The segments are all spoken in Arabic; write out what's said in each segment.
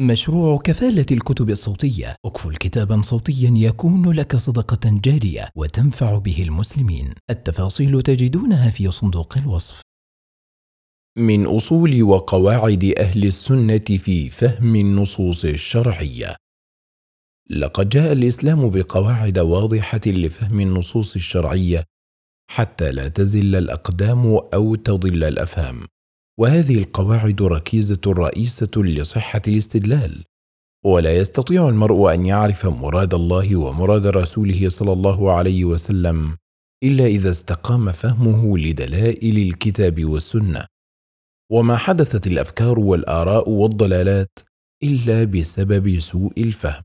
مشروع كفالة الكتب الصوتية. اكفل كتابا صوتيا يكون لك صدقة جارية وتنفع به المسلمين. التفاصيل تجدونها في صندوق الوصف. من أصول وقواعد أهل السنة في فهم النصوص الشرعية. لقد جاء الإسلام بقواعد واضحة لفهم النصوص الشرعية حتى لا تزل الأقدام أو تضل الأفهام. وهذه القواعد ركيزة رئيسة لصحة الاستدلال. ولا يستطيع المرء أن يعرف مراد الله ومراد رسوله صلى الله عليه وسلم إلا إذا استقام فهمه لدلائل الكتاب والسنة. وما حدثت الأفكار والآراء والضلالات إلا بسبب سوء الفهم.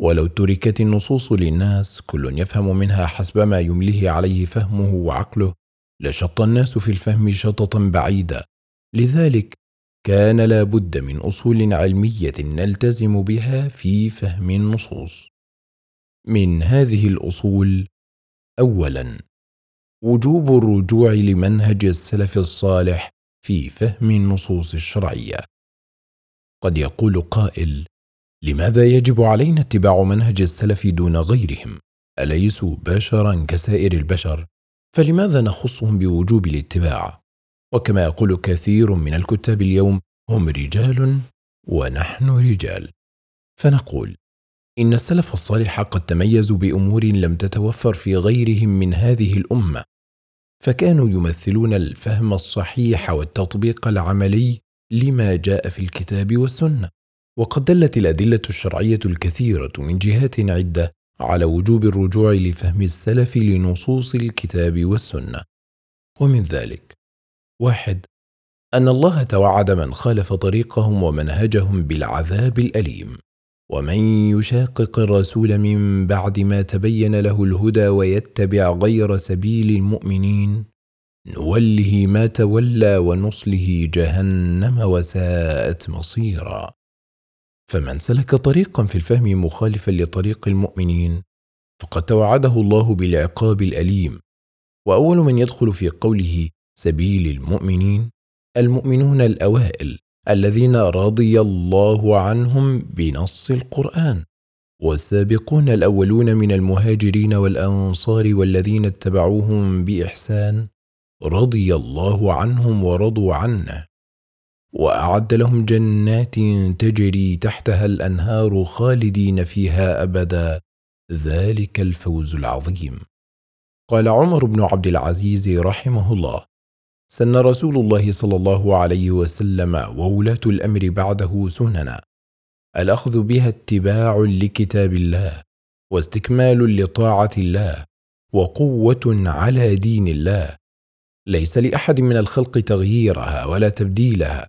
ولو تركت النصوص للناس كل يفهم منها حسب ما يمليه عليه فهمه وعقله لشط الناس في الفهم شططا بعيدا. لذلك كان لا بد من أصول علمية نلتزم بها في فهم النصوص. من هذه الأصول اولا وجوب الرجوع لمنهج السلف الصالح في فهم النصوص الشرعية. قد يقول قائل لماذا يجب علينا اتباع منهج السلف دون غيرهم؟ أليسوا بشرا كسائر البشر؟ فلماذا نخصهم بوجوب الاتباع؟ وكما يقول كثير من الكتاب اليوم هم رجال ونحن رجال. فنقول إن السلف الصالح قد تميزوا بأمور لم تتوفر في غيرهم من هذه الأمة. فكانوا يمثلون الفهم الصحيح والتطبيق العملي لما جاء في الكتاب والسنة. وقد دلت الأدلة الشرعية الكثيرة من جهات عدة على وجوب الرجوع لفهم السلف لنصوص الكتاب والسنة. ومن ذلك واحد أن الله توعد من خالف طريقهم ومنهجهم بالعذاب الأليم. ومن يشاقق الرسول من بعد ما تبين له الهدى ويتبع غير سبيل المؤمنين نوله ما تولى ونصله جهنم وساءت مصيرا. فمن سلك طريقا في الفهم مخالفا لطريق المؤمنين فقد توعده الله بالعقاب الأليم. وأول من يدخل في قوله سبيل المؤمنين المؤمنون الأوائل الذين رضي الله عنهم بنص القرآن والسابقون الأولون من المهاجرين والأنصار والذين اتبعوهم بإحسان رضي الله عنهم ورضوا عنه وأعد لهم جنات تجري تحتها الأنهار خالدين فيها أبدا ذلك الفوز العظيم. قال عمر بن عبد العزيز رحمه الله سن رسول الله صلى الله عليه وسلم وولاة الأمر بعده سننا. الأخذ بها اتباع لكتاب الله واستكمال لطاعة الله وقوة على دين الله. ليس لأحد من الخلق تغييرها ولا تبديلها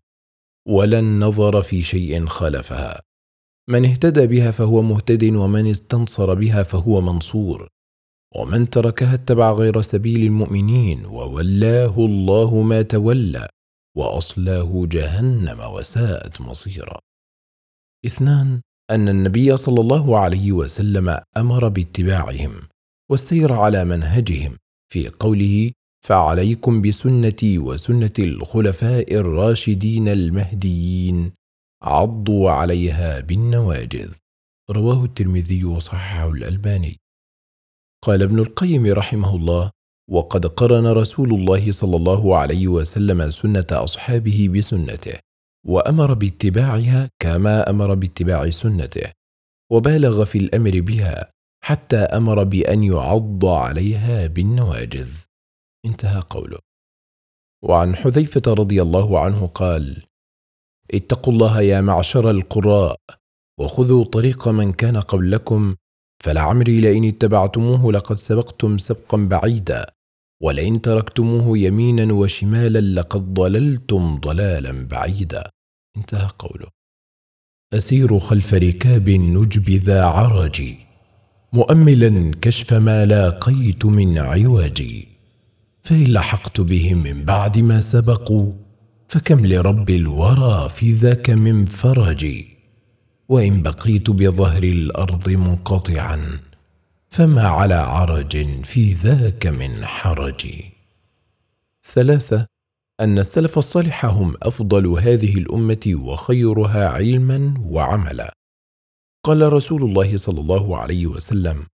ولا النظر في شيء خالفها من اهتدى بها فهو مهتد ومن استنصر بها فهو منصور. ومن تركها اتبع غير سبيل المؤمنين وولاه الله ما تولى وأصلاه جهنم وساءت مصيرا. اثنان أن النبي صلى الله عليه وسلم أمر باتباعهم والسير على منهجهم في قوله فعليكم بسنتي وسنة الخلفاء الراشدين المهديين عضوا عليها بالنواجذ رواه الترمذي وصححه الألباني. قال ابن القيم رحمه الله وقد قرن رسول الله صلى الله عليه وسلم سنة أصحابه بسنته وأمر باتباعها كما أمر باتباع سنته وبالغ في الأمر بها حتى أمر بأن يعض عليها بالنواجذ. انتهى قوله. وعن حذيفة رضي الله عنه قال اتقوا الله يا معشر القراء وخذوا طريق من كان قبلكم فلعمري لئن اتبعتموه لقد سبقتم سبقا بعيدا ولئن تركتموه يمينا وشمالا لقد ضللتم ضلالا بعيدا. انتهى قوله. أسير خلف ركاب النجب ذا عرج مؤملا كشف ما لاقيت من عوج. فإن لحقت بهم من بعد ما سبقوا فكم لرب الورى في ذاك من فرج. وإن بقيت بظهر الأرض منقطعا فما على عرج في ذاك من حرج. ثلاثة أن السلف الصالح هم أفضل هذه الأمة وخيرها علما وعملا. قال رسول الله صلى الله عليه وسلم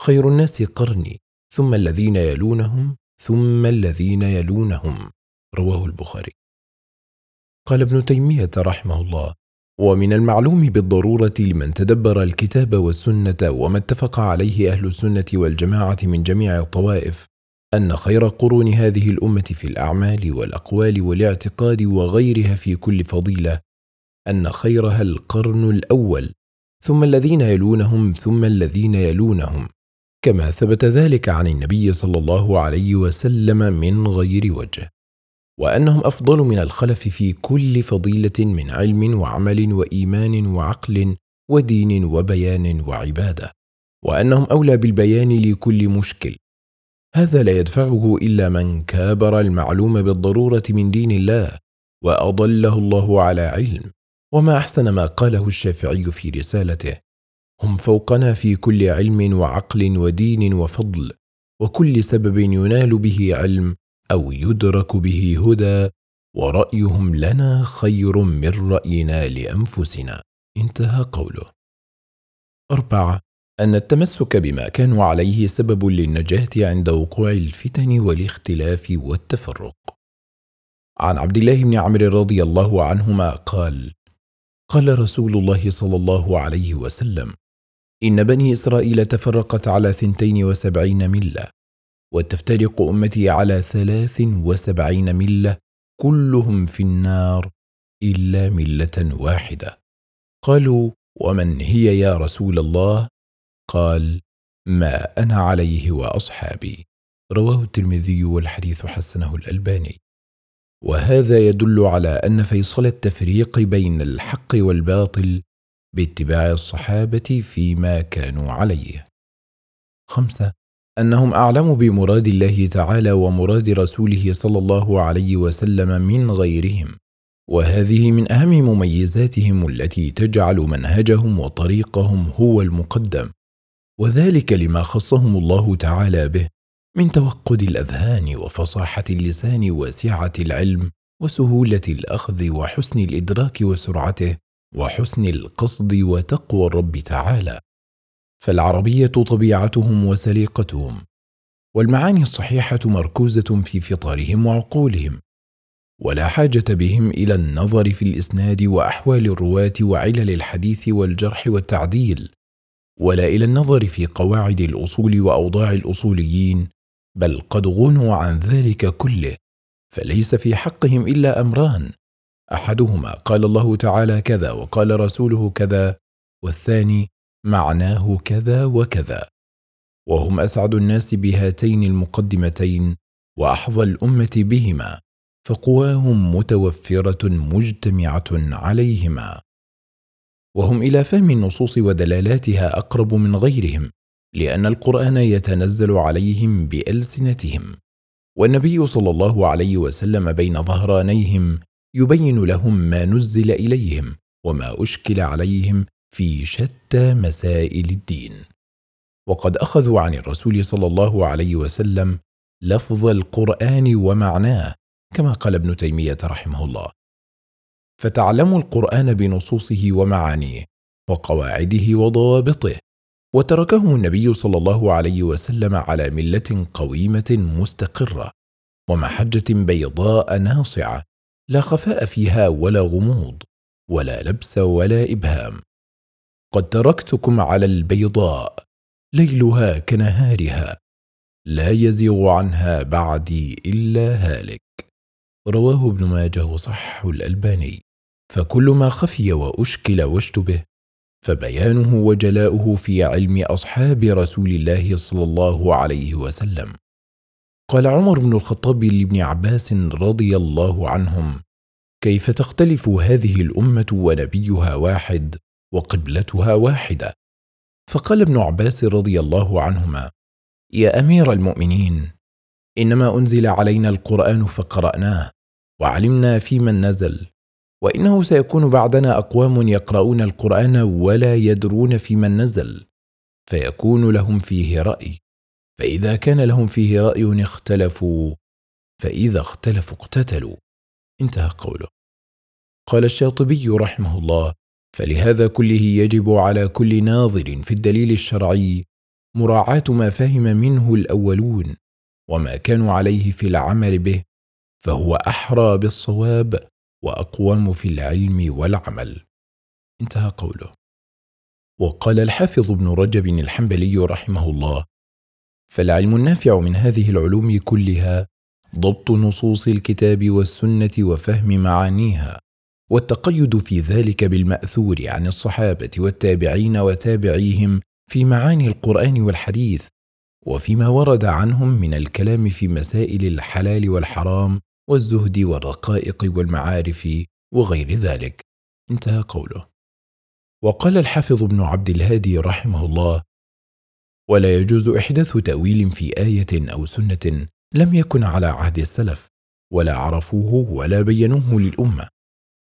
خير الناس قرني ثم الذين يلونهم ثم الذين يلونهم. رواه البخاري. قال ابن تيمية رحمه الله ومن المعلوم بالضرورة لمن تدبر الكتاب والسنة وما اتفق عليه أهل السنة والجماعة من جميع الطوائف أن خير قرون هذه الأمة في الأعمال والأقوال والاعتقاد وغيرها في كل فضيلة أن خيرها القرن الأول ثم الذين يلونهم ثم الذين يلونهم كما ثبت ذلك عن النبي صلى الله عليه وسلم من غير وجه. وأنهم أفضل من الخلف في كل فضيلة من علم وعمل وإيمان وعقل ودين وبيان وعبادة وأنهم أولى بالبيان لكل مشكل. هذا لا يدفعه إلا من كابر المعلوم بالضرورة من دين الله وأضله الله على علم. وما أحسن ما قاله الشافعي في رسالته هم فوقنا في كل علم وعقل ودين وفضل وكل سبب ينال به علم أو يدرك به هدى ورأيهم لنا خير من رأينا لأنفسنا. انتهى قوله. اربعه أن التمسك بما كانوا عليه سبب للنجاة عند وقوع الفتن والاختلاف والتفرق. عن عبد الله بن عمرو رضي الله عنهما قال قال رسول الله صلى الله عليه وسلم إن بني إسرائيل تفرقت على ثنتين وسبعين ملة. وتفترق أمتي على ثلاث وسبعين ملة كلهم في النار إلا ملة واحدة. قالوا ومن هي يا رسول الله؟ قال ما أنا عليه وأصحابي. رواه الترمذي والحديث حسنه الألباني. وهذا يدل على أن فيصل التفريق بين الحق والباطل باتباع الصحابة فيما كانوا عليه. خمسة أنهم أعلم بمراد الله تعالى ومراد رسوله صلى الله عليه وسلم من غيرهم وهذه من أهم مميزاتهم التي تجعل منهجهم وطريقهم هو المقدم وذلك لما خصهم الله تعالى به من توقد الأذهان وفصاحة اللسان وسعة العلم وسهولة الأخذ وحسن الإدراك وسرعته وحسن القصد وتقوى الرب تعالى. فالعربية طبيعتهم وسليقتهم والمعاني الصحيحة مركوزة في فطرهم وعقولهم ولا حاجة بهم إلى النظر في الإسناد وأحوال الرواة وعلل الحديث والجرح والتعديل ولا إلى النظر في قواعد الأصول وأوضاع الأصوليين بل قد غنوا عن ذلك كله فليس في حقهم إلا أمران أحدهما قال الله تعالى كذا وقال رسوله كذا والثاني معناه كذا وكذا. وهم أسعد الناس بهاتين المقدمتين وأحظى الأمة بهما فقواهم متوفرة مجتمعة عليهما. وهم إلى فهم النصوص ودلالاتها أقرب من غيرهم لأن القرآن يتنزل عليهم بألسنتهم. والنبي صلى الله عليه وسلم بين ظهرانيهم يبين لهم ما نزل إليهم وما أشكل عليهم في شتى مسائل الدين. وقد أخذوا عن الرسول صلى الله عليه وسلم لفظ القرآن ومعناه كما قال ابن تيمية رحمه الله. فتعلموا القرآن بنصوصه ومعانيه وقواعده وضوابطه وتركهم النبي صلى الله عليه وسلم على ملة قويمة مستقرة ومحجة بيضاء ناصعة لا خفاء فيها ولا غموض ولا لبس ولا إبهام. قد تركتكم على البيضاء ليلها كنهارها لا يزيغ عنها بعدي إلا هالك. رواه ابن ماجه وصححه الألباني. فكل ما خفي وأشكل واشتبه فبيانه وجلاؤه في علم أصحاب رسول الله صلى الله عليه وسلم. قال عمر بن الخطاب لابن عباس رضي الله عنهم كيف تختلف هذه الأمة ونبيها واحد وقبلتها واحدة. فقال ابن عباس رضي الله عنهما يا أمير المؤمنين إنما أنزل علينا القرآن فقرأناه وعلمنا في من نزل وإنه سيكون بعدنا أقوام يقرؤون القرآن ولا يدرون في من نزل فيكون لهم فيه رأي فإذا كان لهم فيه رأي اختلفوا فإذا اختلفوا اقتتلوا. انتهى قوله. قال الشاطبي رحمه الله فلهذا كله يجب على كل ناظر في الدليل الشرعي مراعاة ما فهم منه الأولون وما كانوا عليه في العمل به فهو أحرى بالصواب وأقوم في العلم والعمل. انتهى قوله. وقال الحافظ ابن رجب الحنبلي رحمه الله فالعلم النافع من هذه العلوم كلها ضبط نصوص الكتاب والسنة وفهم معانيها والتقيد في ذلك بالمأثور عن الصحابة والتابعين وتابعيهم في معاني القرآن والحديث وفيما ورد عنهم من الكلام في مسائل الحلال والحرام والزهد والرقائق والمعارف وغير ذلك. انتهى قوله. وقال الحافظ ابن عبد الهادي رحمه الله ولا يجوز إحداث تأويل في آية أو سنة لم يكن على عهد السلف ولا عرفوه ولا بينوه للأمة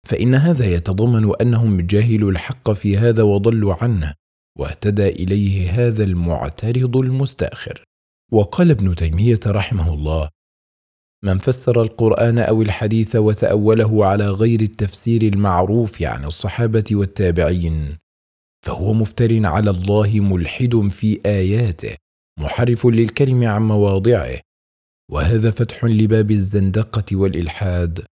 فإن هذا يتضمن أنهم جاهلوا الحق في هذا وضلوا عنه واهتدى إليه هذا المعترض المستأخر. وقال ابن تيمية رحمه الله من فسر القرآن أو الحديث وتأوله على غير التفسير المعروف عن الصحابة والتابعين فهو مفتر على الله ملحد في آياته محرف للكلم عن مواضعه وهذا فتح لباب الزندقة والإلحاد.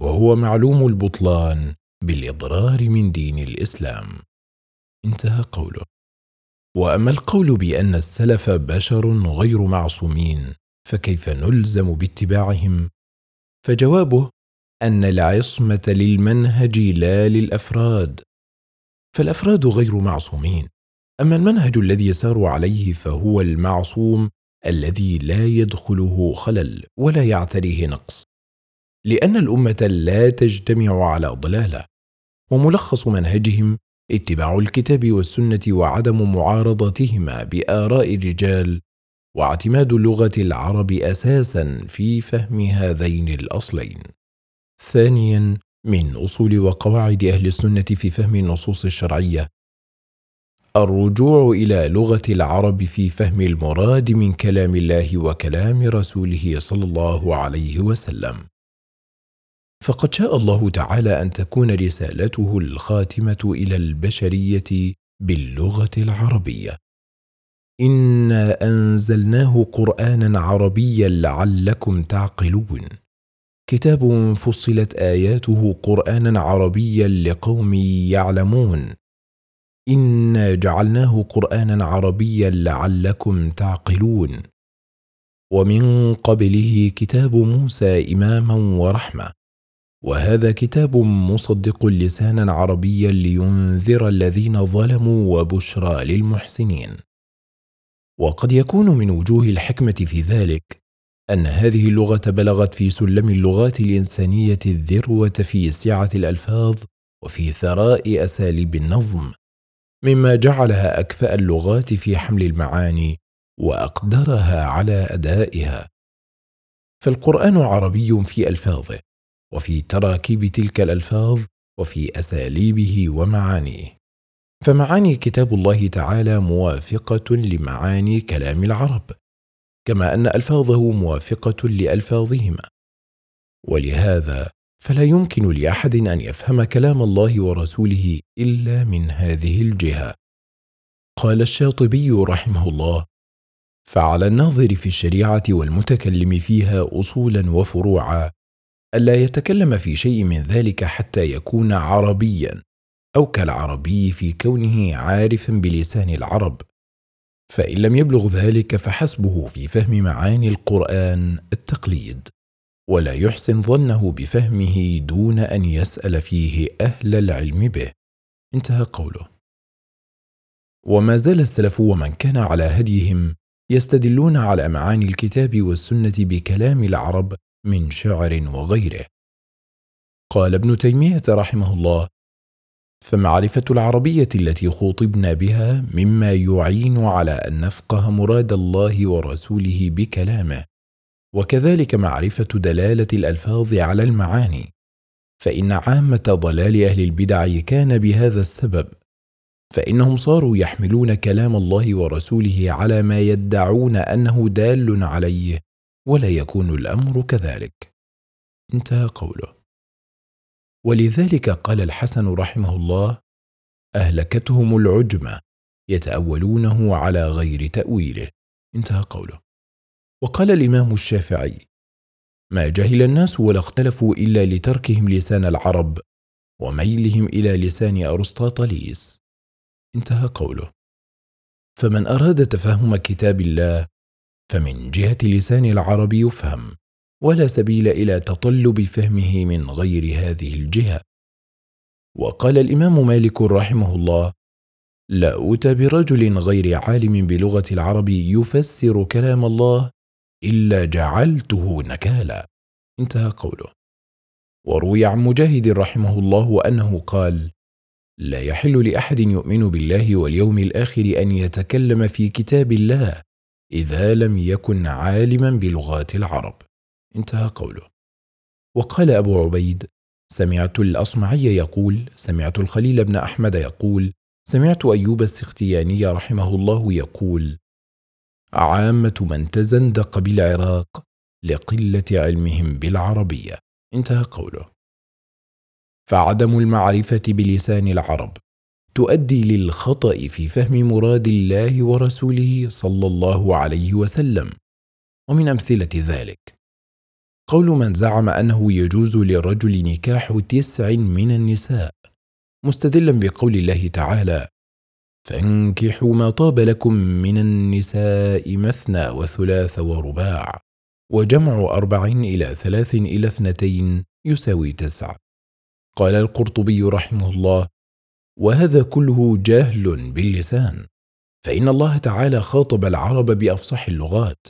وهو معلوم البطلان بالإضرار من دين الإسلام. انتهى قوله. وأما القول بأن السلف بشر غير معصومين فكيف نلزم باتباعهم؟ فجوابه أن العصمة للمنهج لا للأفراد. فالأفراد غير معصومين أما المنهج الذي يسار عليه فهو المعصوم الذي لا يدخله خلل ولا يعتريه نقص. لأن الأمة لا تجتمع على ضلالة. وملخص منهجهم اتباع الكتاب والسنة وعدم معارضتهما بآراء الرجال واعتماد لغة العرب أساسا في فهم هذين الأصلين. ثانيا من أصول وقواعد أهل السنة في فهم النصوص الشرعية. الرجوع إلى لغة العرب في فهم المراد من كلام الله وكلام رسوله صلى الله عليه وسلم. فقد شاء الله تعالى أن تكون رسالته الخاتمة إلى البشرية باللغة العربية. إنا أنزلناه قرانا عربيا لعلكم تعقلون. كتاب فصلت آياته قرانا عربيا لقوم يعلمون. إنا جعلناه قرانا عربيا لعلكم تعقلون. ومن قبله كتاب موسى اماما ورحمة. وهذا كتاب مصدق لسانا عربيا لينذر الذين ظلموا وبشرى للمحسنين. وقد يكون من وجوه الحكمة في ذلك أن هذه اللغة بلغت في سلم اللغات الإنسانية الذروة في سعة الألفاظ وفي ثراء أساليب النظم مما جعلها أكفأ اللغات في حمل المعاني وأقدرها على أدائها. فالقرآن عربي في ألفاظه. وفي تراكيب تلك الألفاظ وفي أساليبه ومعانيه. فمعاني كتاب الله تعالى موافقة لمعاني كلام العرب كما أن ألفاظه موافقة لألفاظهما. ولهذا فلا يمكن لأحد أن يفهم كلام الله ورسوله إلا من هذه الجهة. قال الشاطبي رحمه الله فعلى الناظر في الشريعة والمتكلم فيها اصولا وفروعا ألا يتكلم في شيء من ذلك حتى يكون عربيا أو كالعربي في كونه عارفا بلسان العرب. فإن لم يبلغ ذلك فحسبه في فهم معاني القرآن التقليد ولا يحسن ظنه بفهمه دون أن يسأل فيه أهل العلم به. انتهى قوله. وما زال السلف ومن كان على هديهم يستدلون على معاني الكتاب والسنة بكلام العرب من شعر وغيره. قال ابن تيمية رحمه الله فمعرفة العربية التي خوطبنا بها مما يعين على أن نفقه مراد الله ورسوله بكلامه وكذلك معرفة دلالة الألفاظ على المعاني فإن عامة ضلال أهل البدع كان بهذا السبب فإنهم صاروا يحملون كلام الله ورسوله على ما يدعون أنه دال عليه ولا يكون الأمر كذلك. انتهى قوله. ولذلك قال الحسن رحمه الله أهلكتهم العجمه يتأولونه على غير تأويله. انتهى قوله. وقال الإمام الشافعي ما جهل الناس ولا اختلفوا إلا لتركهم لسان العرب وميلهم إلى لسان أرسطاطليس. انتهى قوله. فمن أراد تفهم كتاب الله فمن جهة لسان العرب يفهم ولا سبيل إلى تطلب فهمه من غير هذه الجهة. وقال الإمام مالك رحمه الله لا اوتى برجل غير عالم بلغة العرب يفسر كلام الله إلا جعلته نكالا. انتهى قوله. وروي عن مجاهد رحمه الله أنه قال لا يحل لأحد يؤمن بالله واليوم الآخر أن يتكلم في كتاب الله إذا لم يكن عالما بلغات العرب. انتهى قوله. وقال أبو عبيد سمعت الأصمعي يقول سمعت الخليل بن أحمد يقول سمعت أيوب السختياني رحمه الله يقول عامة من تزندق بالعراق لقلة علمهم بالعربية. انتهى قوله. فعدم المعرفة بلسان العرب تؤدي للخطأ في فهم مراد الله ورسوله صلى الله عليه وسلم. ومن أمثلة ذلك. قول من زعم أنه يجوز للرجل نكاح تسع من النساء. مستدلا بقول الله تعالى فانكحوا ما طاب لكم من النساء مثنى وثلاث ورباع وجمع أربع إلى ثلاث إلى اثنتين يساوي تسع. قال القرطبي رحمه الله وهذا كله جهل باللسان. فإن الله تعالى خاطب العرب بأفصح اللغات.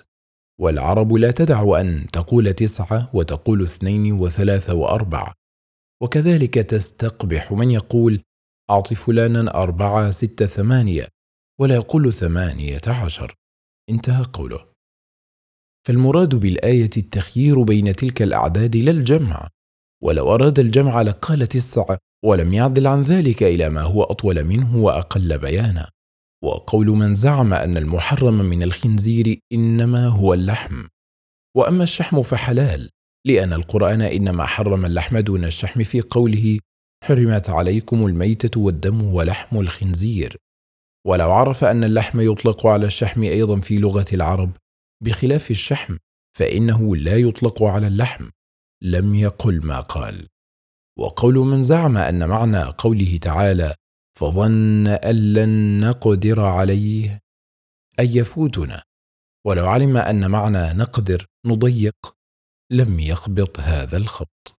والعرب لا تدع أن تقول تسعة وتقول اثنين وثلاثة وأربعة وكذلك تستقبح من يقول أعط فلانا أربعة ستة ثمانية ولا يقول ثمانية عشر. انتهى قوله. فالمراد بالآية التخيير بين تلك الأعداد لا الجمع. ولو أراد الجمع لقال تسعة ولم يعدل عن ذلك إلى ما هو أطول منه وأقل بيانا. وقول من زعم أن المحرم من الخنزير إنما هو اللحم. وأما الشحم فحلال لأن القرآن إنما حرم اللحم دون الشحم في قوله حرمت عليكم الميتة والدم ولحم الخنزير ولو عرف أن اللحم يطلق على الشحم أيضا في لغة العرب بخلاف الشحم فإنه لا يطلق على اللحم. لم يقل ما قال. وقول من زعم أن معنى قوله تعالى فظن أن لن نقدر عليه أي يفوتنا. ولو علم أن معنى نقدر نضيق لم يخبط هذا الخبط.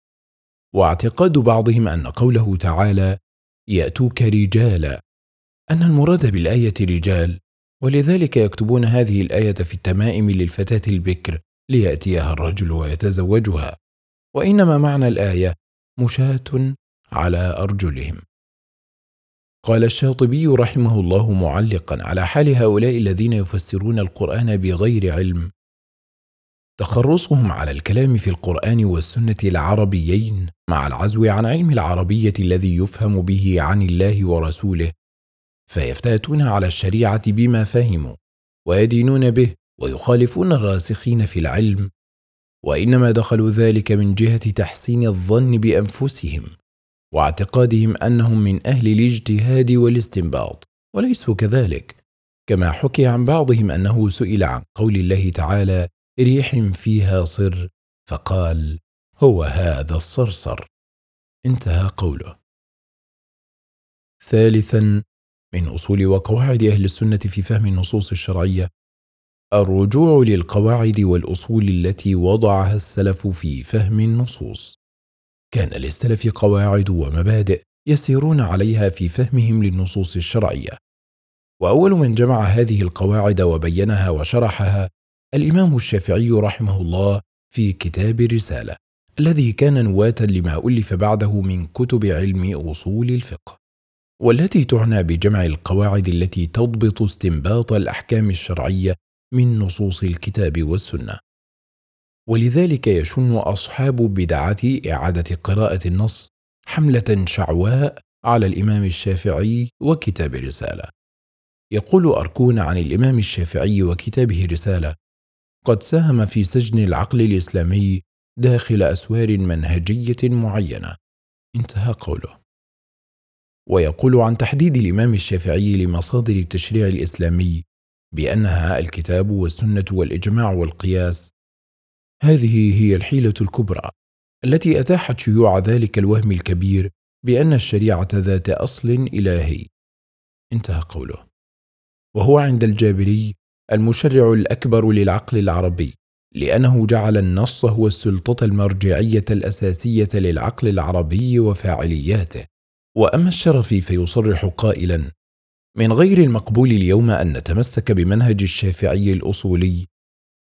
واعتقاد بعضهم أن قوله تعالى يأتوك رجالا أن المراد بالآية رجال ولذلك يكتبون هذه الآية في التمائم للفتاة البكر ليأتيها الرجل ويتزوجها. وإنما معنى الآية مشاة على أرجلهم. قال الشاطبي رحمه الله معلقا على حال هؤلاء الذين يفسرون القرآن بغير علم. تخرصهم على الكلام في القرآن والسنة العربيين مع العزو عن علم العربية الذي يفهم به عن الله ورسوله فيفتاتون على الشريعة بما فهموا ويدينون به ويخالفون الراسخين في العلم وإنما دخلوا ذلك من جهة تحسين الظن بأنفسهم واعتقادهم أنهم من أهل الاجتهاد والاستنباط وليسوا كذلك. كما حكي عن بعضهم أنه سئل عن قول الله تعالى ريح فيها صر فقال هو هذا الصرصر انتهى قوله. ثالثا من أصول وقواعد أهل السنة في فهم النصوص الشرعية الرجوع للقواعد والأصول التي وضعها السلف في فهم النصوص. كان للسلف قواعد ومبادئ يسيرون عليها في فهمهم للنصوص الشرعية. وأول من جمع هذه القواعد وبينها وشرحها الإمام الشافعي رحمه الله في كتاب الرسالة الذي كان نواة لما ألف بعده من كتب علم أصول الفقه والتي تعنى بجمع القواعد التي تضبط استنباط الأحكام الشرعية من نصوص الكتاب والسنة. ولذلك يشن أصحاب بدعة إعادة قراءة النص حملة شعواء على الإمام الشافعي وكتاب الرسالة. يقول أركون عن الإمام الشافعي وكتابه الرسالة قد ساهم في سجن العقل الإسلامي داخل أسوار منهجية معينة انتهى قوله. ويقول عن تحديد الإمام الشافعي لمصادر التشريع الإسلامي بأنها الكتاب والسنة والإجماع والقياس. هذه هي الحيلة الكبرى التي أتاحت شيوع ذلك الوهم الكبير بأن الشريعة ذات أصل إلهي. انتهى قوله. وهو عند الجابري المشرع الأكبر للعقل العربي لأنه جعل النص هو السلطة المرجعية الأساسية للعقل العربي وفاعلياته. وأما الشرفي فيصرح قائلا من غير المقبول اليوم أن نتمسك بمنهج الشافعي الأصولي.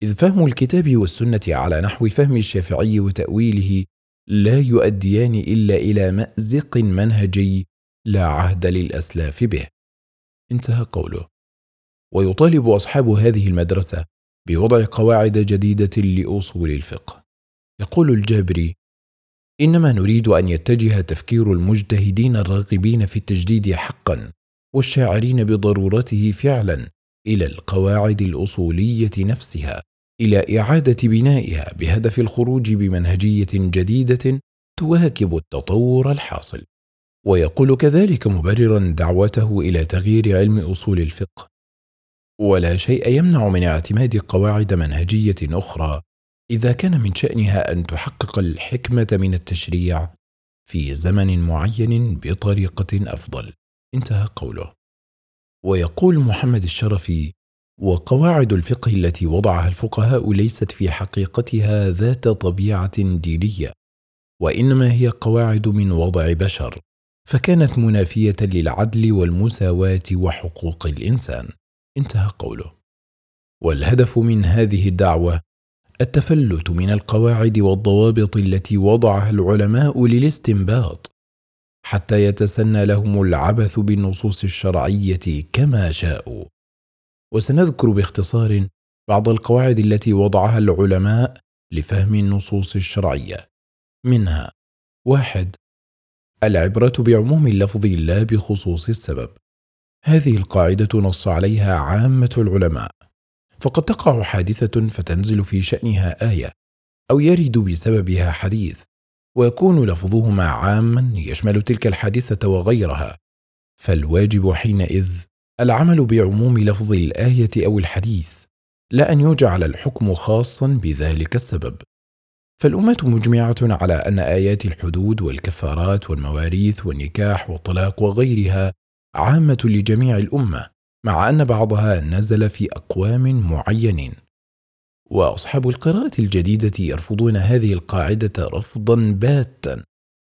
إذ فهم الكتاب والسنة على نحو فهم الشافعي وتأويله لا يؤديان إلا إلى مأزق منهجي لا عهد للأسلاف به. انتهى قوله. ويطالب أصحاب هذه المدرسة بوضع قواعد جديدة لأصول الفقه. يقول الجابري إنما نريد أن يتجه تفكير المجتهدين الراغبين في التجديد حقا. والشاعرين بضرورته فعلا إلى القواعد الأصولية نفسها إلى إعادة بنائها بهدف الخروج بمنهجية جديدة تواكب التطور الحاصل. ويقول كذلك مبررا دعوته إلى تغيير علم أصول الفقه. ولا شيء يمنع من اعتماد قواعد منهجية أخرى إذا كان من شأنها أن تحقق الحكمة من التشريع في زمن معين بطريقة أفضل. انتهى قوله. ويقول محمد الشرفي وقواعد الفقه التي وضعها الفقهاء ليست في حقيقتها ذات طبيعة دينية وإنما هي قواعد من وضع بشر فكانت منافية للعدل والمساواة وحقوق الإنسان. انتهى قوله. والهدف من هذه الدعوة التفلت من القواعد والضوابط التي وضعها العلماء للاستنباط. حتى يتسنى لهم العبث بالنصوص الشرعية كما شاءوا. وسنذكر باختصار بعض القواعد التي وضعها العلماء لفهم النصوص الشرعية. منها واحد العبرة بعموم اللفظ لا بخصوص السبب. هذه القاعدة نص عليها عامة العلماء. فقد تقع حادثة فتنزل في شأنها آية أو يرد بسببها حديث. ويكون لفظهما عاما يشمل تلك الحادثة وغيرها. فالواجب حينئذ العمل بعموم لفظ الآية أو الحديث لا أن يجعل الحكم خاصا بذلك السبب. فالأمة مجمعة على أن آيات الحدود والكفارات والمواريث والنكاح والطلاق وغيرها عامة لجميع الأمة مع أن بعضها نزل في أقوام معينين. وأصحاب القراءة الجديدة يرفضون هذه القاعدة رفضا باتا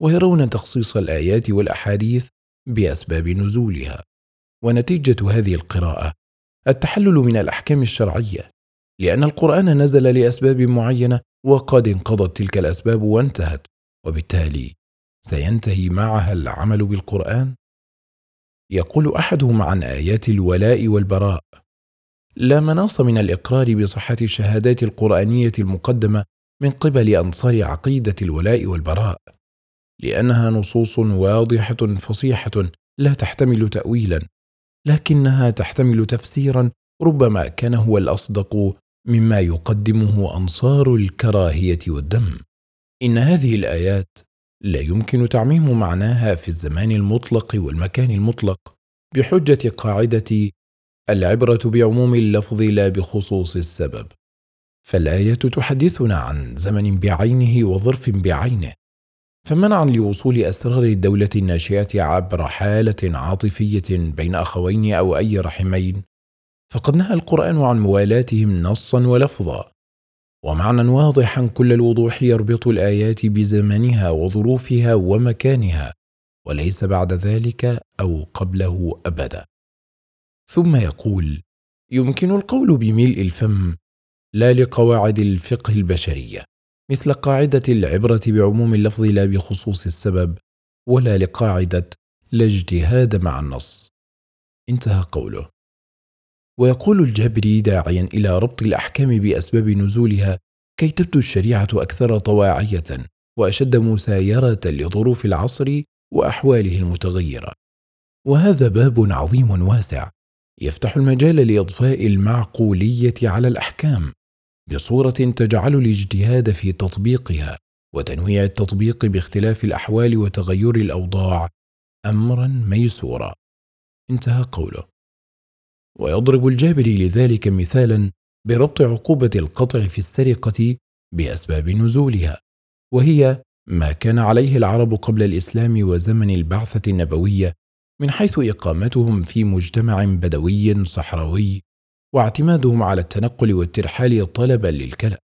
ويرون تخصيص الآيات والأحاديث بأسباب نزولها. ونتيجة هذه القراءة التحلل من الأحكام الشرعية لأن القرآن نزل لأسباب معينة وقد انقضت تلك الأسباب وانتهت وبالتالي سينتهي معها العمل بالقرآن؟ يقول أحدهم عن آيات الولاء والبراء لا مناص من الإقرار بصحة الشهادات القرآنية المقدمة من قبل أنصار عقيدة الولاء والبراء لأنها نصوص واضحة فصيحة لا تحتمل تاويلا لكنها تحتمل تفسيرا ربما كان هو الأصدق مما يقدمه أنصار الكراهية والدم. إن هذه الآيات لا يمكن تعميم معناها في الزمان المطلق والمكان المطلق بحجة قاعدة العبرة بعموم اللفظ لا بخصوص السبب. فالآية تحدثنا عن زمن بعينه وظرف بعينه فمنعا لوصول أسرار الدولة الناشئة عبر حالة عاطفية بين أخوين أو أي رحمين فقد نهى القرآن عن موالاتهم نصا ولفظا. ومعنى واضحا كل الوضوح يربط الآيات بزمنها وظروفها ومكانها وليس بعد ذلك أو قبله ابدا. ثم يقول يمكن القول بملء الفم لا لقواعد الفقه البشرية مثل قاعدة العبرة بعموم اللفظ لا بخصوص السبب ولا لقاعدة لا اجتهاد مع النص. انتهى قوله. ويقول الجبري داعيا إلى ربط الأحكام بأسباب نزولها كي تبدو الشريعة أكثر طواعية وأشد مسايرة لظروف العصر وأحواله المتغيرة. وهذا باب عظيم واسع يفتح المجال لإضفاء المعقولية على الأحكام بصورة تجعل الاجتهاد في تطبيقها وتنويع التطبيق باختلاف الأحوال وتغير الأوضاع امرا ميسورا. انتهى قوله. ويضرب الجابري لذلك مثالا بربط عقوبة القطع في السرقة بأسباب نزولها وهي ما كان عليه العرب قبل الإسلام وزمن البعثة النبوية من حيث إقامتهم في مجتمع بدوي صحراوي واعتمادهم على التنقل والترحال طلبا للكلا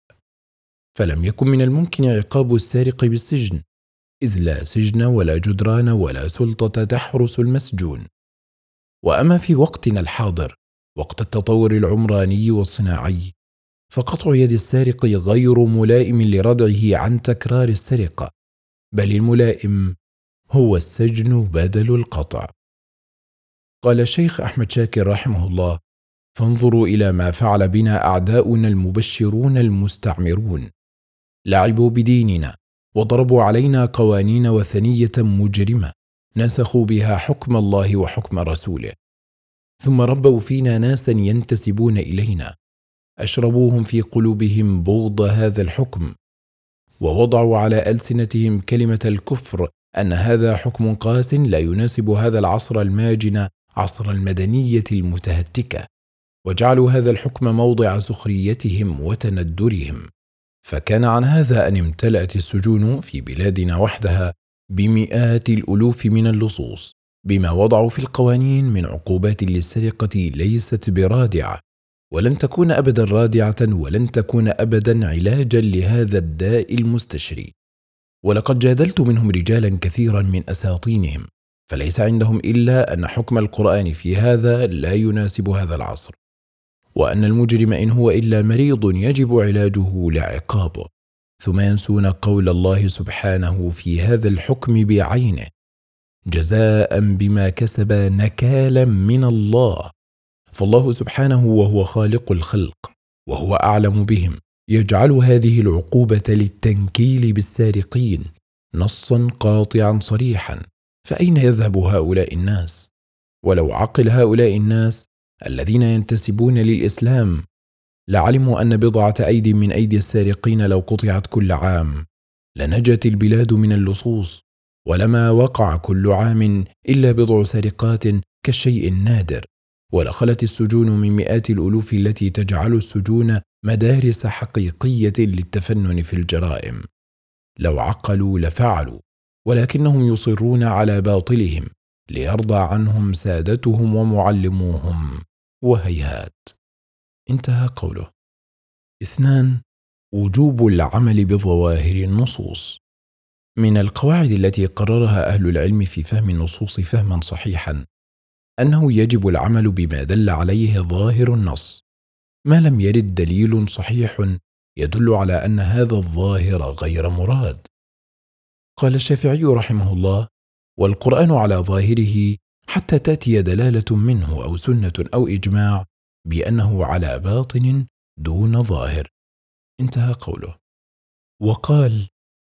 فلم يكن من الممكن عقاب السارق بالسجن إذ لا سجن ولا جدران ولا سلطة تحرس المسجون. وأما في وقتنا الحاضر وقت التطور العمراني والصناعي فقطع يد السارق غير ملائم لردعه عن تكرار السرقة بل الملائم هو السجن بدل القطع. قال الشيخ أحمد شاكر رحمه الله فانظروا إلى ما فعل بنا أعداؤنا المبشرون المستعمرون. لعبوا بديننا وضربوا علينا قوانين وثنية مجرمة نسخوا بها حكم الله وحكم رسوله. ثم ربوا فينا ناسا ينتسبون إلينا. أشربوهم في قلوبهم بغض هذا الحكم ووضعوا على ألسنتهم كلمة الكفر أن هذا حكم قاس لا يناسب هذا العصر الماجن عصر المدنية المتهتكة وجعلوا هذا الحكم موضع سخريتهم وتندرهم. فكان عن هذا أن امتلأت السجون في بلادنا وحدها بمئات الألوف من اللصوص بما وضعوا في القوانين من عقوبات للسرقة ليست برادعة. ولن تكون ابدا رادعة ولن تكون ابدا علاجا لهذا الداء المستشري. ولقد جادلت منهم رجالا كثيرا من أساطينهم. فليس عندهم إلا أن حكم القرآن في هذا لا يناسب هذا العصر وأن المجرم إن هو إلا مريض يجب علاجه لعقابه ثم ينسون قول الله سبحانه في هذا الحكم بعينه جزاء بما كسب نكالا من الله فالله سبحانه وهو خالق الخلق وهو أعلم بهم يجعل هذه العقوبة للتنكيل بالسارقين نصا قاطعا صريحا. فأين يذهب هؤلاء الناس؟ ولو عقل هؤلاء الناس الذين ينتسبون للإسلام لعلموا أن بضعة أيدي من أيدي السارقين لو قطعت كل عام لنجت البلاد من اللصوص ولما وقع كل عام إلا بضع سرقات كالشيء النادر ولخلت السجون من مئات الألوف التي تجعل السجون مدارس حقيقية للتفنن في الجرائم. لو عقلوا لفعلوا. ولكنهم يصرون على باطلهم ليرضى عنهم سادتهم ومعلموهم. وهيهات. انتهى قوله. اثنان وجوب العمل بظواهر النصوص. من القواعد التي قررها أهل العلم في فهم النصوص فهما صحيحا أنه يجب العمل بما دل عليه ظاهر النص. ما لم يرد دليل صحيح يدل على أن هذا الظاهر غير مراد. قال الشافعي رحمه الله والقرآن على ظاهره حتى تأتي دلالة منه أو سنة أو إجماع بأنه على باطن دون ظاهر. انتهى قوله. وقال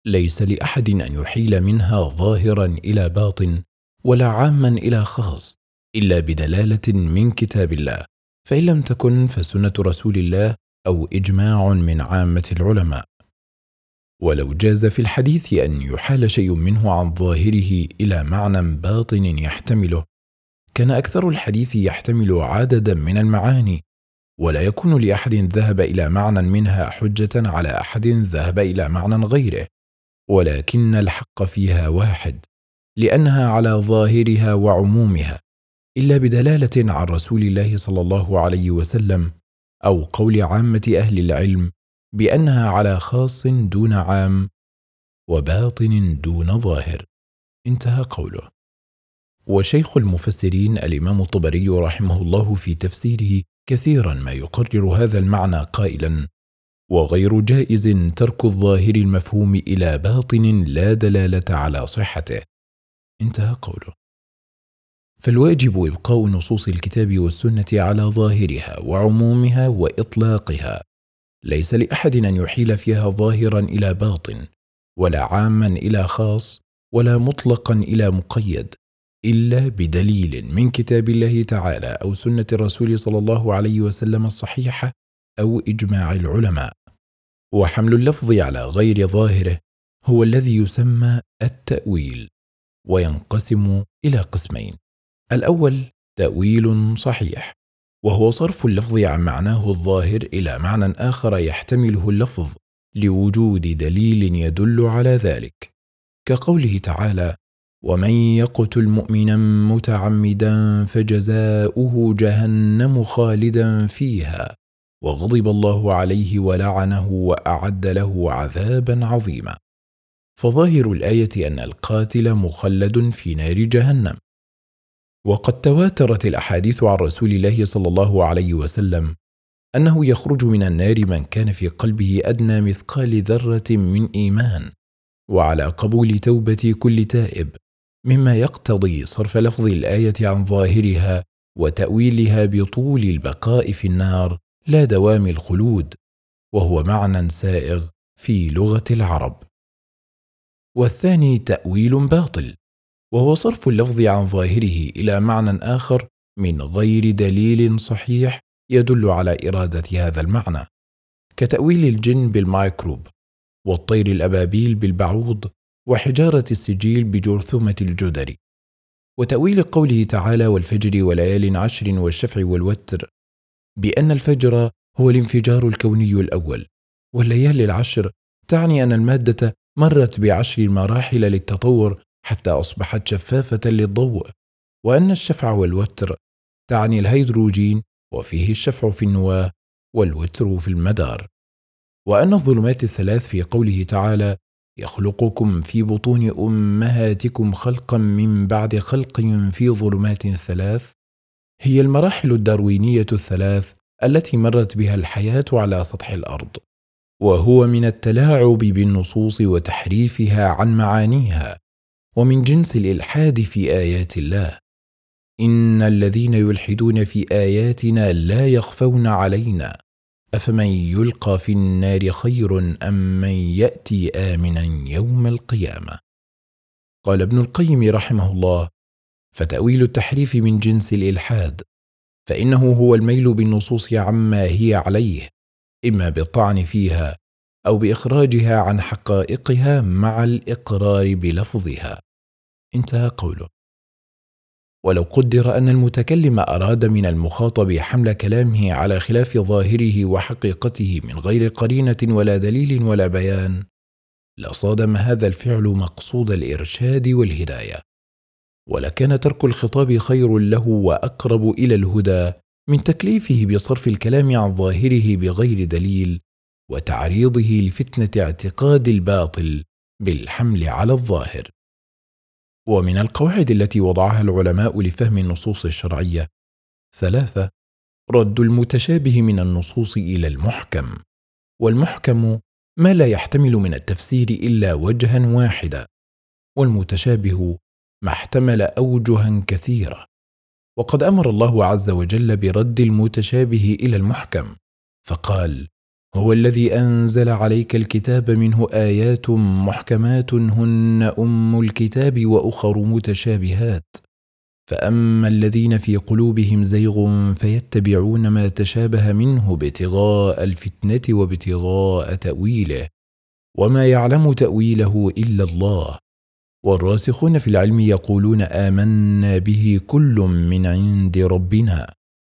ليس لأحد أن يحيل منها ظاهرا إلى باطن ولا عاما إلى خاص إلا بدلالة من كتاب الله فإن لم تكن فسنة رسول الله أو إجماع من عامة العلماء. ولو جاز في الحديث أن يحال شيء منه عن ظاهره إلى معنى باطن يحتمله كان أكثر الحديث يحتمل عددا من المعاني ولا يكون لأحد ذهب إلى معنى منها حجة على أحد ذهب إلى معنى غيره ولكن الحق فيها واحد لأنها على ظاهرها وعمومها إلا بدلالة عن رسول الله صلى الله عليه وسلم أو قول عامة أهل العلم بأنها على خاص دون عام وباطن دون ظاهر. انتهى قوله. وشيخ المفسرين الإمام الطبري رحمه الله في تفسيره كثيرا ما يقرر هذا المعنى قائلا وغير جائز ترك الظاهر المفهوم إلى باطن لا دلالة على صحته. انتهى قوله. فالواجب إبقاء نصوص الكتاب والسنة على ظاهرها وعمومها وإطلاقها. ليس لأحد أن يحيل فيها ظاهرا إلى باطن ولا عاما إلى خاص ولا مطلقا إلى مقيد إلا بدليل من كتاب الله تعالى أو سنة الرسول صلى الله عليه وسلم الصحيحة أو إجماع العلماء. وحمل اللفظ على غير ظاهره هو الذي يسمى التأويل وينقسم إلى قسمين. الأول تأويل صحيح. وهو صرف اللفظ عن معناه الظاهر إلى معنى آخر يحتمله اللفظ لوجود دليل يدل على ذلك. كقوله تعالى ومن يقتل مؤمنا متعمدا فجزاؤه جهنم خالدا فيها وغضب الله عليه ولعنه وأعد له عذابا عظيما فظاهر الآية أن القاتل مخلد في نار جهنم. وقد تواترت الأحاديث عن رسول الله صلى الله عليه وسلم أنه يخرج من النار من كان في قلبه أدنى مثقال ذرة من إيمان وعلى قبول توبة كل تائب مما يقتضي صرف لفظ الآية عن ظاهرها وتأويلها بطول البقاء في النار لا دوام الخلود وهو معنى سائغ في لغة العرب. والثاني تأويل باطل. وهو صرف اللفظ عن ظاهره إلى معنى آخر من غير دليل صحيح يدل على إرادة هذا المعنى. كتأويل الجن بالمايكروب والطير الأبابيل بالبعوض وحجارة السجيل بجرثومة الجدري. وتأويل قوله تعالى والفجر وليال عشر والشفع والوتر بأن الفجر هو الانفجار الكوني الأول والليالي العشر تعني أن المادة مرت بعشر مراحل للتطور حتى أصبحت شفافة للضوء وأن الشفع والوتر تعني الهيدروجين وفيه الشفع في النواه والوتر في المدار. وأن الظلمات الثلاث في قوله تعالى يخلقكم في بطون أمهاتكم خلقا من بعد خلق في ظلمات ثلاث هي المراحل الداروينية الثلاث التي مرت بها الحياة على سطح الأرض وهو من التلاعب بالنصوص وتحريفها عن معانيها. ومن جنس الإلحاد في آيات الله. إن الذين يلحدون في آياتنا لا يخفون علينا. أفمن يلقى في النار خير أم من يأتي آمنا يوم القيامة؟ قال ابن القيم رحمه الله فتأويل التحريف من جنس الإلحاد فإنه هو الميل بالنصوص عما هي عليه إما بالطعن فيها أو بإخراجها عن حقائقها مع الإقرار بلفظها. انتهى قوله. ولو قدر أن المتكلم أراد من المخاطب حمل كلامه على خلاف ظاهره وحقيقته من غير قرينة ولا دليل ولا بيان لصادم هذا الفعل مقصود الإرشاد والهداية. ولكان ترك الخطاب خير له وأقرب إلى الهدى من تكليفه بصرف الكلام عن ظاهره بغير دليل وتعريضه لفتنة اعتقاد الباطل بالحمل على الظاهر. ومن القواعد التي وضعها العلماء لفهم النصوص الشرعية. ثلاثة رد المتشابه من النصوص إلى المحكم. والمحكم ما لا يحتمل من التفسير إلا وجها واحدا والمتشابه ما احتمل أوجها كثيرة. وقد أمر الله عز وجل برد المتشابه إلى المحكم فقال هو الذي أنزل عليك الكتاب منه آيات محكمات هن أم الكتاب وأخر متشابهات. فأما الذين في قلوبهم زيغ فيتبعون ما تشابه منه ابتغاء الفتنة وابتغاء تأويله. وما يعلم تأويله إلا الله. والراسخون في العلم يقولون آمنا به كل من عند ربنا.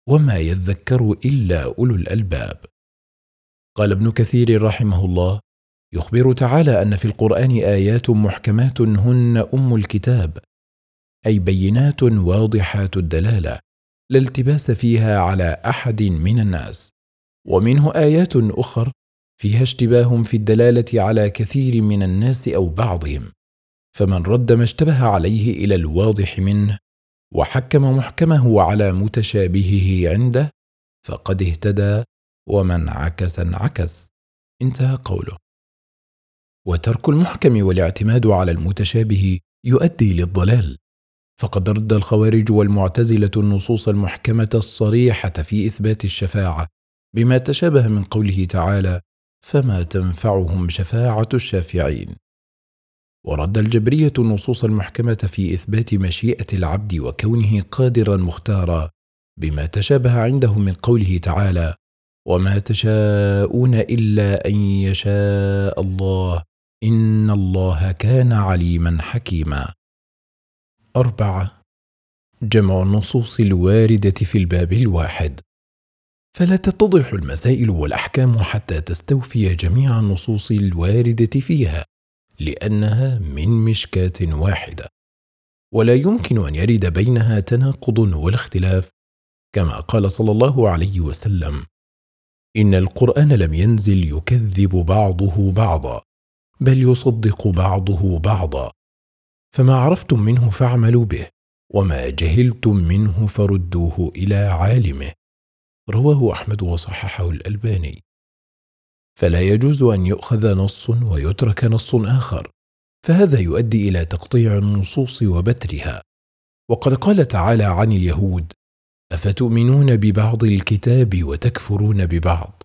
وما يذكر إلا أولو الألباب. قال ابن كثير رحمه الله يخبر تعالى أن في القرآن آيات محكمات هن أم الكتاب أي بينات واضحات الدلالة لا التباس فيها على أحد من الناس. ومنه آيات أخر فيها اشتباه في الدلالة على كثير من الناس أو بعضهم فمن رد ما اشتبه عليه إلى الواضح منه وحكم محكمه على متشابهه عنده فقد اهتدى ومن عكس انعكس. انتهى قوله. وترك المحكم والاعتماد على المتشابه يؤدي للضلال. فقد رد الخوارج والمعتزلة النصوص المحكمة الصريحة في إثبات الشفاعة بما تشابه من قوله تعالى فما تنفعهم شفاعة الشافعين ورد الجبرية النصوص المحكمة في إثبات مشيئة العبد وكونه قادرا مختارا بما تشابه عندهم من قوله تعالى وما تشاءون الا ان يشاء الله ان الله كان عليما حكيما. أربعة جمع النصوص الواردة في الباب الواحد. فلا تتضح المسائل والأحكام حتى تستوفي جميع النصوص الواردة فيها لأنها من مشكاه واحدة. ولا يمكن أن يرد بينها تناقض ولا اختلاف كما قال صلى الله عليه وسلم إن القرآن لم ينزل يكذب بعضه بعضا بل يصدق بعضه بعضا. فما عرفتم منه فاعملوا به وما جهلتم منه فردوه إلى عالمه. رواه أحمد وصححه الألباني. فلا يجوز أن يؤخذ نص ويترك نص آخر فهذا يؤدي إلى تقطيع النصوص وبترها. وقد قال تعالى عن اليهود أفتؤمنون ببعض الكتاب وتكفرون ببعض؟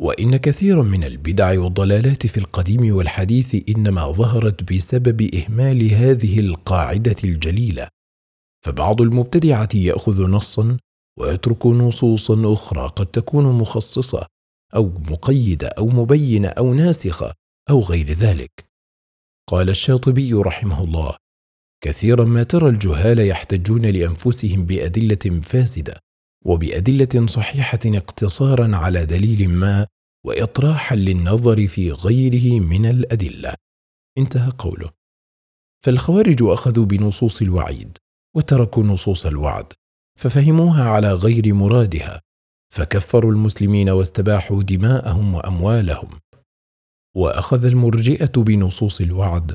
وإن كثيرا من البدع والضلالات في القديم والحديث إنما ظهرت بسبب إهمال هذه القاعدة الجليلة. فبعض المبتدعة يأخذ نصا ويترك نصوصا أخرى قد تكون مخصصة أو مقيدة أو مبينة أو ناسخة أو غير ذلك. قال الشاطبي رحمه الله كثيرا ما ترى الجهال يحتجون لأنفسهم بأدلة فاسدة وبأدلة صحيحة اقتصارا على دليل ما واطراحا للنظر في غيره من الأدلة. انتهى قوله. فالخوارج أخذوا بنصوص الوعيد وتركوا نصوص الوعد ففهموها على غير مرادها فكفروا المسلمين واستباحوا دماءهم وأموالهم. وأخذ المرجئة بنصوص الوعد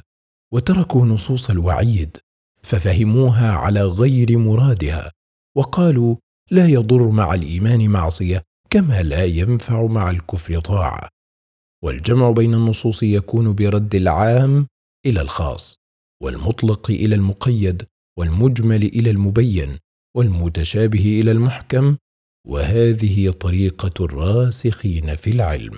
وتركوا نصوص الوعيد ففهموها على غير مرادها وقالوا لا يضر مع الإيمان معصية كما لا ينفع مع الكفر طاعة. والجمع بين النصوص يكون برد العام إلى الخاص والمطلق إلى المقيد والمجمل إلى المبين والمتشابه إلى المحكم وهذه طريقة الراسخين في العلم.